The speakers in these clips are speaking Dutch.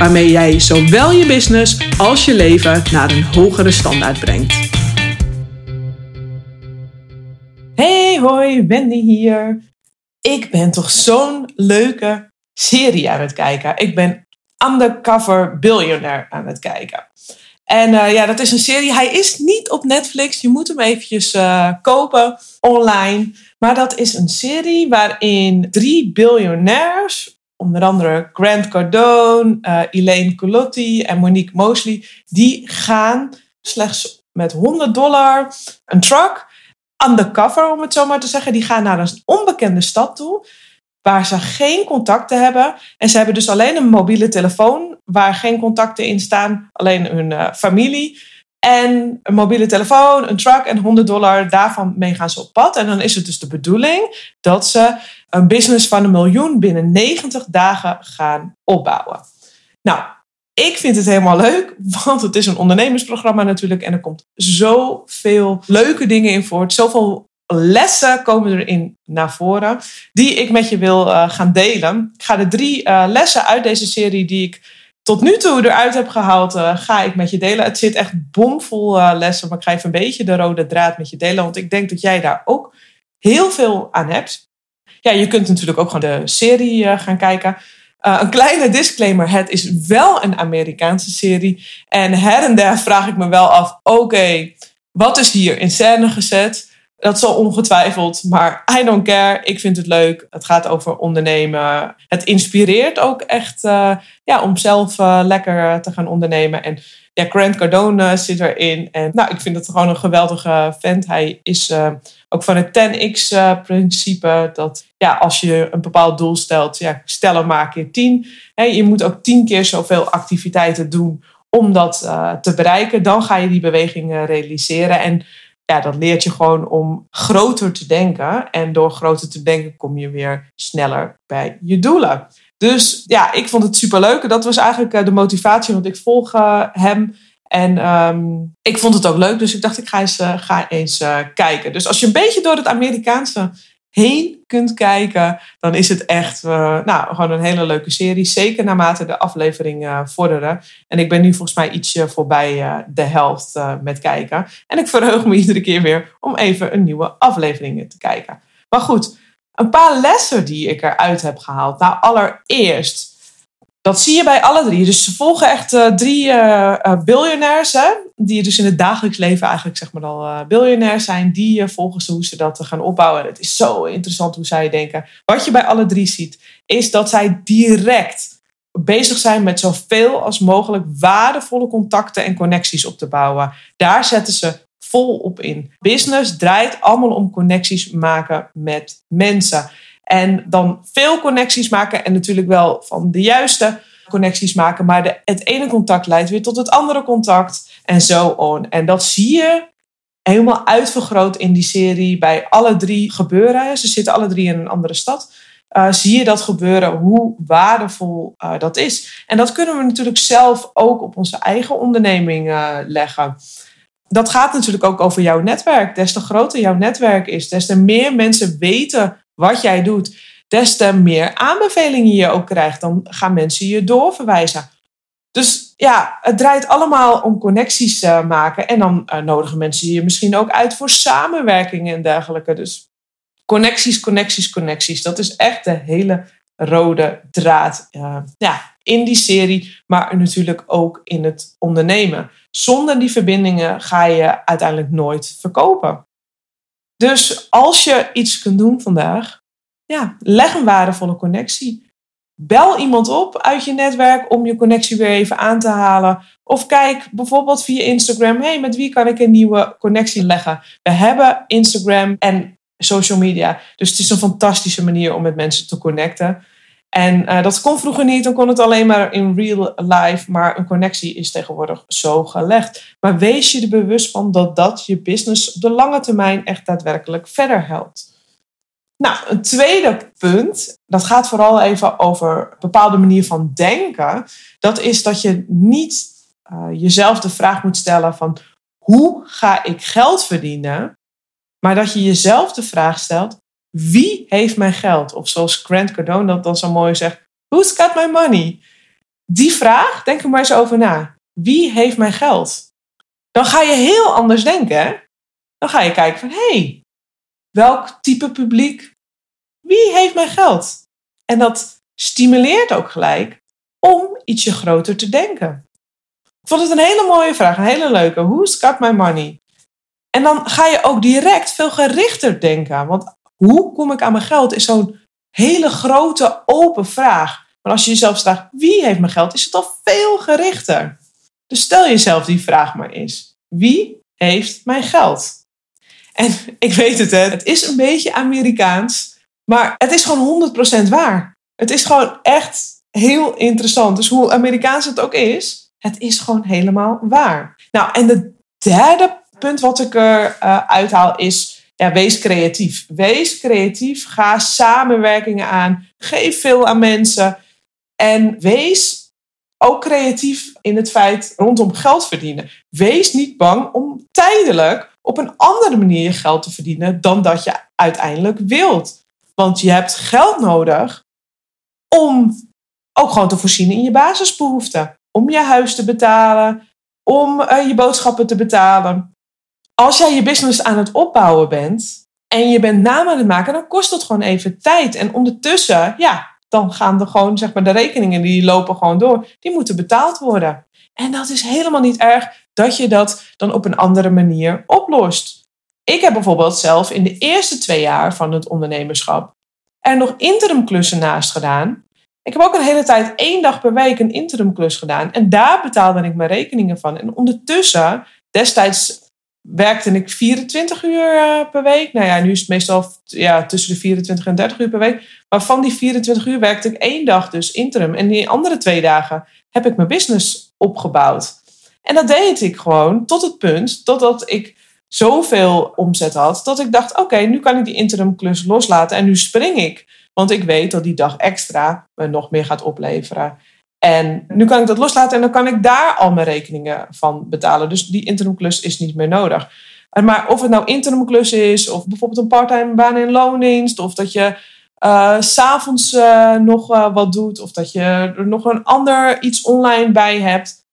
waarmee jij zowel je business als je leven naar een hogere standaard brengt. Hey hoi, Wendy hier. Ik ben toch zo'n leuke serie aan het kijken. Ik ben Undercover Billionaire aan het kijken. En uh, ja, dat is een serie. Hij is niet op Netflix. Je moet hem eventjes uh, kopen online. Maar dat is een serie waarin drie biljonairs onder andere Grant Cardone, uh, Elaine Culotti en Monique Mosley, die gaan slechts met 100 dollar een truck undercover, om het zo maar te zeggen. Die gaan naar een onbekende stad toe, waar ze geen contacten hebben. En ze hebben dus alleen een mobiele telefoon, waar geen contacten in staan, alleen hun uh, familie. En een mobiele telefoon, een truck en 100 dollar, daarvan mee gaan ze op pad. En dan is het dus de bedoeling dat ze een business van een miljoen binnen 90 dagen gaan opbouwen. Nou, ik vind het helemaal leuk, want het is een ondernemersprogramma natuurlijk. En er komt zoveel leuke dingen in voort. Zoveel lessen komen erin naar voren, die ik met je wil uh, gaan delen. Ik ga de drie uh, lessen uit deze serie die ik tot nu toe eruit heb gehaald, uh, ga ik met je delen. Het zit echt bomvol lessen, maar ik ga even een beetje de rode draad met je delen. Want ik denk dat jij daar ook heel veel aan hebt. Ja, je kunt natuurlijk ook gewoon de serie uh, gaan kijken. Uh, een kleine disclaimer: het is wel een Amerikaanse serie. En her en der vraag ik me wel af: oké, wat is hier in scène gezet? Dat zal ongetwijfeld, maar I don't care. Ik vind het leuk. Het gaat over ondernemen. Het inspireert ook echt uh, ja, om zelf lekker te gaan ondernemen. En ja, Grant Cardone zit erin. En nou, ik vind het gewoon een geweldige vent. Hij is ook van het 10x-principe. dat ja, als je een bepaald doel stelt, ja, stel hem maar keer 10. Hè, je moet ook 10 keer zoveel activiteiten doen om dat uh, te bereiken. Dan ga je die beweging realiseren. En ja, dat leert je gewoon om groter te denken. En door groter te denken kom je weer sneller bij je doelen. Dus ja, ik vond het superleuk. Dat was eigenlijk eh, de motivatie, want ik volg hem. En um, ik vond het ook leuk, dus ik dacht ik ga eens, uh, ga eens kijken. Dus als je een beetje door het Amerikaanse heen kunt kijken, dan is het echt nou, gewoon een hele leuke serie. Zeker naarmate de afleveringen vorderen. En ik ben nu volgens mij ietsje voorbij de helft met kijken. En ik verheug me iedere keer weer om even een nieuwe aflevering te kijken. Maar goed, een paar lessen die ik eruit heb gehaald. Nou, allereerst, dat zie je bij alle drie. Dus ze volgen echt uh, drie uh, hè, die dus in het dagelijks leven eigenlijk zeg maar al uh, zijn. Die volgen ze hoe ze dat gaan opbouwen. En het is zo interessant hoe zij denken. Wat je bij alle drie ziet, is dat zij direct bezig zijn met zoveel als mogelijk waardevolle contacten en connecties op te bouwen. Daar zetten ze volop in. Business draait allemaal om connecties maken met mensen. En dan veel connecties maken en natuurlijk wel van de juiste connecties maken. Maar de, het ene contact leidt weer tot het andere contact en zo on. En dat zie je helemaal uitvergroot in die serie bij alle drie gebeuren. Ze zitten alle drie in een andere stad. Uh, zie je dat gebeuren, hoe waardevol uh, dat is. En dat kunnen we natuurlijk zelf ook op onze eigen onderneming uh, leggen dat gaat natuurlijk ook over jouw netwerk. Des te groter jouw netwerk is, des te meer mensen weten wat jij doet, des te meer aanbevelingen je ook krijgt. Dan gaan mensen je doorverwijzen. Dus ja, het draait allemaal om connecties uh, maken. En dan uh, nodigen mensen je misschien ook uit voor samenwerkingen en dergelijke. Dus connecties, connecties, connecties. Dat is echt de hele rode draad uh, ja, in die serie, maar natuurlijk ook in het ondernemen. Zonder die verbindingen ga je uiteindelijk nooit verkopen. Dus als je iets kunt doen vandaag, ja, leg een waardevolle connectie. Bel iemand op uit je netwerk om je connectie weer even aan te halen. Of kijk bijvoorbeeld via Instagram, hey, met wie kan ik een nieuwe connectie leggen? We hebben Instagram en social media, dus het is een fantastische manier om met mensen te connecten. En uh, dat kon vroeger niet, dan kon het alleen maar in real life. Maar een connectie is tegenwoordig zo gelegd. Maar wees je er bewust van dat dat je business op de lange termijn echt daadwerkelijk verder helpt. Nou, een tweede punt, dat gaat vooral even over een bepaalde manier van denken. Dat is dat je niet uh, jezelf de vraag moet stellen van hoe ga ik geld verdienen? Maar dat je jezelf de vraag stelt, wie heeft mijn geld? Of zoals Grant Cardone dat dan zo mooi zegt, who's got my money? Die vraag, denk er maar eens over na. Wie heeft mijn geld? Dan ga je heel anders denken. Dan ga je kijken van, hey, welk type publiek? Wie heeft mijn geld? En dat stimuleert ook gelijk om ietsje groter te denken. Ik vond het een hele mooie vraag, een hele leuke. Who's got my money? En dan ga je ook direct veel gerichter denken. Want hoe kom ik aan mijn geld is zo'n hele grote open vraag. Maar als je jezelf vraagt, wie heeft mijn geld, is het al veel gerichter. Dus stel jezelf die vraag maar eens. Wie heeft mijn geld? En ik weet het, hè, het is een beetje Amerikaans, maar het is gewoon 100% waar. Het is gewoon echt heel interessant. Dus hoe Amerikaans het ook is, het is gewoon helemaal waar. Nou, en de derde punt wat ik er uh, uithaal is ja, wees creatief. Wees creatief. Ga samenwerkingen aan. Geef veel aan mensen. En wees ook creatief in het feit rondom geld verdienen. Wees niet bang om tijdelijk op een andere manier geld te verdienen dan dat je uiteindelijk wilt. Want je hebt geld nodig om ook gewoon te voorzien in je basisbehoeften. Om je huis te betalen, om uh, je boodschappen te betalen als jij je business aan het opbouwen bent en je bent naam aan het maken, dan kost dat gewoon even tijd. En ondertussen, ja, dan gaan er gewoon, zeg maar, de rekeningen die lopen gewoon door. Die moeten betaald worden. En dat is helemaal niet erg dat je dat dan op een andere manier oplost. Ik heb bijvoorbeeld zelf in de eerste twee jaar van het ondernemerschap er nog interimklussen naast gedaan. Ik heb ook een hele tijd één dag per week een interimklus gedaan. En daar betaalde ik mijn rekeningen van. En ondertussen, destijds werkte ik 24 uur eh, per week. Nou ja, nu is het meestal ja, tussen de 24 en 30 uur per week. Maar van die 24 uur werkte ik één dag dus interim. En die andere twee dagen heb ik mijn business opgebouwd. En dat deed ik gewoon tot het punt totdat ik zoveel omzet had. Dat ik dacht, oké, nu kan ik die interim klus loslaten en nu spring ik. Want ik weet dat die dag extra me nog meer gaat opleveren. En nu kan ik dat loslaten en dan kan ik daar al mijn rekeningen van betalen. Dus die interimklus is niet meer nodig. Maar of het nou interimklus is, of bijvoorbeeld een parttime baan in loondienst, of dat je uh, s'avonds uh, nog uh, wat doet, of dat je er nog een ander iets online bij hebt.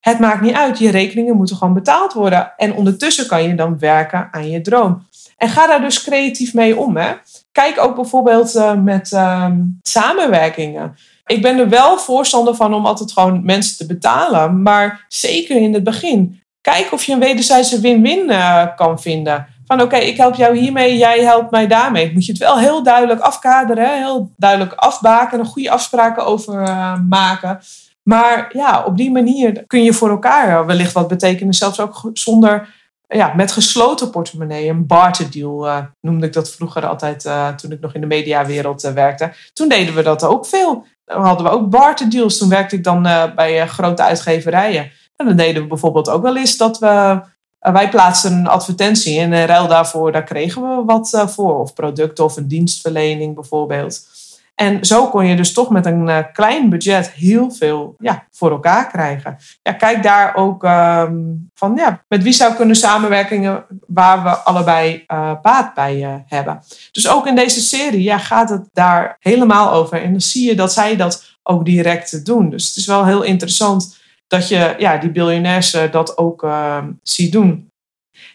Het maakt niet uit. Je rekeningen moeten gewoon betaald worden. En ondertussen kan je dan werken aan je droom. En ga daar dus creatief mee om. Hè? Kijk ook bijvoorbeeld met ehm, samenwerkingen. Ik ben er wel voorstander van om altijd gewoon mensen te betalen. Maar zeker in het begin. Kijk of je een wederzijdse win-win uh, kan vinden. Van oké, ik help jou hiermee, jij helpt mij daarmee. Moet je het wel heel duidelijk afkaderen, heel duidelijk afbaken, een goede afspraken over uh, maken. Maar ja, op die manier kun je voor elkaar wellicht wat betekenen. Zelfs ook zonder, ja, met gesloten portemonnee. Een barterdeal uh, noemde ik dat vroeger altijd toen ik nog in de mediawereld werkte. Toen deden we dat ook veel. Hadden we ook barterdeals. Toen werkte ik dan uh, bij uh, grote uitgeverijen. En dan deden we bijvoorbeeld ook wel eens dat we... Uh, wij plaatsten een advertentie en in ruil daarvoor, daar kregen we wat voor. Of producten of een dienstverlening bijvoorbeeld. En zo kon je dus toch met een uh, klein budget heel veel ja, voor elkaar krijgen. Ja, kijk daar ook um, van ja, met wie zou kunnen samenwerkingen waar we allebei uh, baat bij uh, hebben. Dus ook in deze serie ja, gaat het daar helemaal over. En dan zie je dat zij dat ook direct doen. Dus het is wel heel interessant dat je ja, die biljonairs dat ook ehm, ziet doen.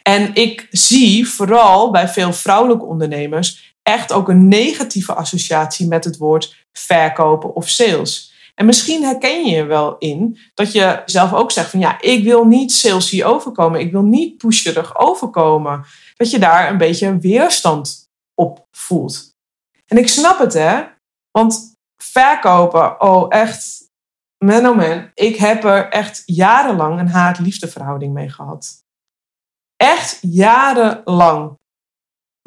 En ik zie vooral bij veel vrouwelijke ondernemers echt ook een negatieve associatie met het woord verkopen of sales. En misschien herken je je wel in dat je zelf ook zegt van ja, ik wil niet salesy overkomen, ik wil niet pusherig overkomen. Dat je daar een beetje weerstand op voelt. En ik snap het hè, want verkopen, oh echt, man oh man, ik heb er echt jarenlang een haat-liefde verhouding mee gehad. Echt jarenlang.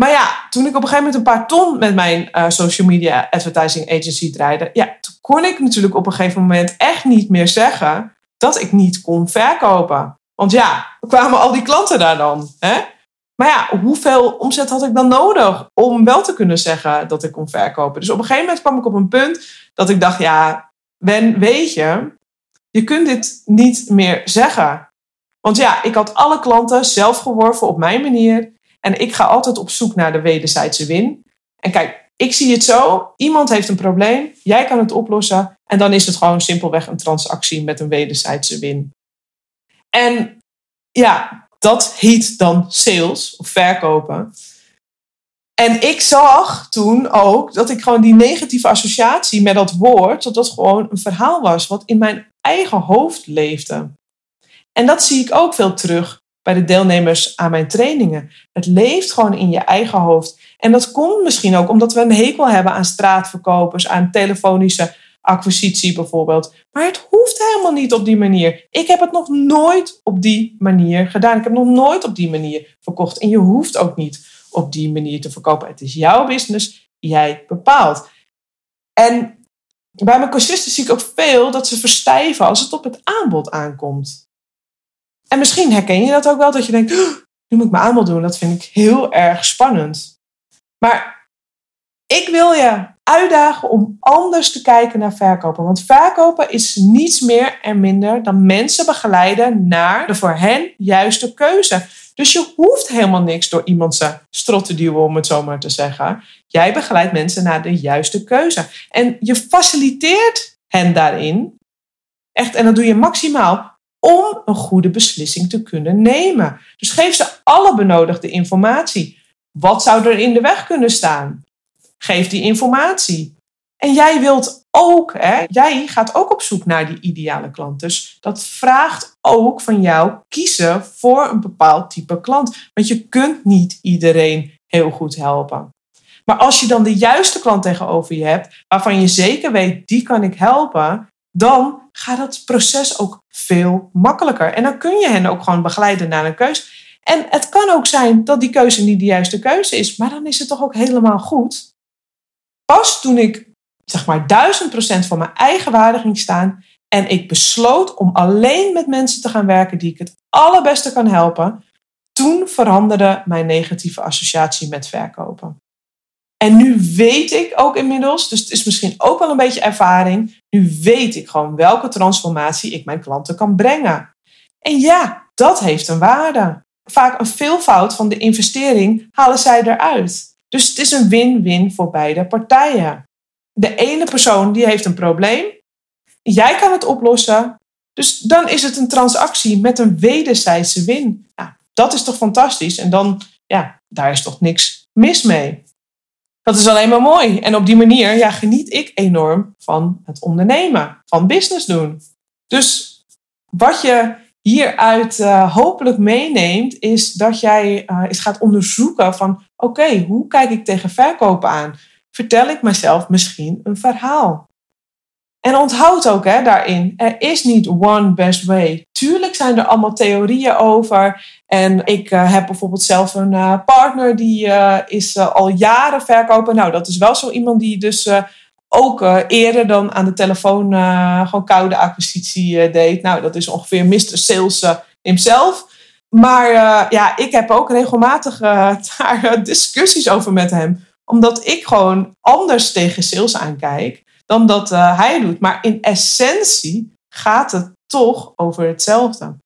Maar ja, toen ik op een gegeven moment een paar ton met mijn uh, social media advertising agency draaide, ja, toen kon ik natuurlijk op een gegeven moment echt niet meer zeggen dat ik niet kon verkopen. Want ja, kwamen al die klanten daar dan. Hè? Maar ja, hoeveel omzet had ik dan nodig om wel te kunnen zeggen dat ik kon verkopen? Dus op een gegeven moment kwam ik op een punt dat ik dacht, ja, Wen, weet je, je kunt dit niet meer zeggen. Want ja, ik had alle klanten zelf geworven op mijn manier. En ik ga altijd op zoek naar de wederzijdse win. En kijk, ik zie het zo. Iemand heeft een probleem. Jij kan het oplossen. En dan is het gewoon simpelweg een transactie met een wederzijdse win. En ja, dat heet dan sales of verkopen. En ik zag toen ook dat ik gewoon die negatieve associatie met dat woord, dat dat gewoon een verhaal was wat in mijn eigen hoofd leefde. En dat zie ik ook veel terug bij de deelnemers aan mijn trainingen. Het leeft gewoon in je eigen hoofd. En dat komt misschien ook omdat we een hekel hebben aan straatverkopers, aan telefonische acquisitie bijvoorbeeld. Maar het hoeft helemaal niet op die manier. Ik heb het nog nooit op die manier gedaan. Ik heb nog nooit op die manier verkocht. En je hoeft ook niet op die manier te verkopen. Het is jouw business, jij bepaalt. En bij mijn cursisten zie ik ook veel dat ze verstijven als het op het aanbod aankomt. En misschien herken je dat ook wel, dat je denkt, nu moet ik mijn aanbod doen. Dat vind ik heel erg spannend. Maar ik wil je uitdagen om anders te kijken naar verkopen. Want verkopen is niets meer en minder dan mensen begeleiden naar de voor hen juiste keuze. Dus je hoeft helemaal niks door iemand zijn strot te duwen, om het zo maar te zeggen. Jij begeleidt mensen naar de juiste keuze. En je faciliteert hen daarin. Echt, en dat doe je maximaal om een goede beslissing te kunnen nemen. Dus geef ze alle benodigde informatie. Wat zou er in de weg kunnen staan? Geef die informatie. En jij wilt ook, hè, jij gaat ook op zoek naar die ideale klant. Dus dat vraagt ook van jou kiezen voor een bepaald type klant. Want je kunt niet iedereen heel goed helpen. Maar als je dan de juiste klant tegenover je hebt, waarvan je zeker weet, die kan ik helpen, dan gaat dat proces ook veel makkelijker. En dan kun je hen ook gewoon begeleiden naar een keuze. En het kan ook zijn dat die keuze niet de juiste keuze is, maar dan is het toch ook helemaal goed. Pas toen ik zeg maar duizend procent van mijn eigen waarde ging staan en ik besloot om alleen met mensen te gaan werken die ik het allerbeste kan helpen, toen veranderde mijn negatieve associatie met verkopen. En nu weet ik ook inmiddels, dus het is misschien ook wel een beetje ervaring, nu weet ik gewoon welke transformatie ik mijn klanten kan brengen. En ja, dat heeft een waarde. Vaak een veelvoud van de investering halen zij eruit. Dus het is een win-win voor beide partijen. De ene persoon die heeft een probleem, jij kan het oplossen. Dus dan is het een transactie met een wederzijdse win. Ja, dat is toch fantastisch? En dan, ja, daar is toch niks mis mee. Dat is alleen maar mooi. En op die manier ja, geniet ik enorm van het ondernemen, van business doen. Dus wat je hieruit uh, hopelijk meeneemt, is dat jij uh, eens gaat onderzoeken van oké, hoe kijk ik tegen verkopen aan? Vertel ik mezelf misschien een verhaal? En onthoud ook hè, daarin, er is niet one best way. Tuurlijk zijn er allemaal theorieën over. En ik uh, heb bijvoorbeeld zelf een partner die is al jaren verkopen. Nou, dat is wel zo iemand die dus ook eerder dan aan de telefoon gewoon koude acquisitie deed. Nou, dat is ongeveer Mr. Sales himself. Maar ja, ik heb ook regelmatig daar discussies over met hem. Omdat ik gewoon anders tegen sales aankijk dan dat hij doet. Maar in essentie gaat het toch over hetzelfde.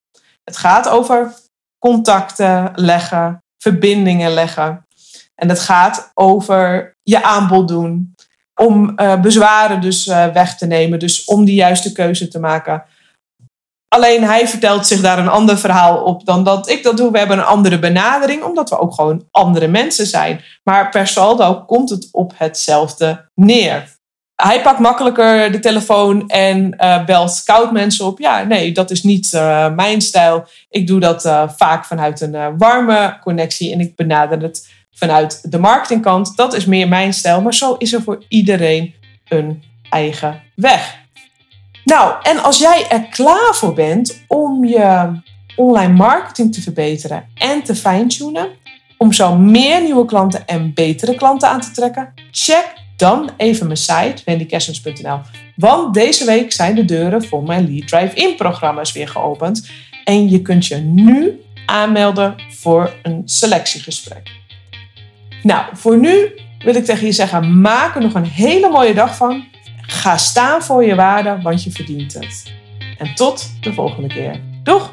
Het gaat over contacten leggen, verbindingen leggen. En het gaat over je aanbod doen om uh, bezwaren dus uh, weg te nemen. Dus om die juiste keuze te maken. Alleen hij vertelt zich daar een ander verhaal op dan dat ik dat doe. We hebben een andere benadering, omdat we ook gewoon andere mensen zijn. Maar per saldo komt het op hetzelfde neer. Hij pakt makkelijker de telefoon en uh, belt koud mensen op. Ja, nee, dat is niet mijn stijl. Ik doe dat vaak vanuit een warme connectie en ik benader het vanuit de marketingkant. Dat is meer mijn stijl, maar zo is er voor iedereen een eigen weg. Nou, en als jij er klaar voor bent om je online marketing te verbeteren en te fine-tunen, Om zo meer nieuwe klanten en betere klanten aan te trekken? Check dan even mijn site wendykersens.nl. Want deze week zijn de deuren voor mijn Lead Drive-In programma's weer geopend. En je kunt je nu aanmelden voor een selectiegesprek. Nou, voor nu wil ik tegen je zeggen: maak er nog een hele mooie dag van. Ga staan voor je waarde, want je verdient het. En tot de volgende keer. Doeg!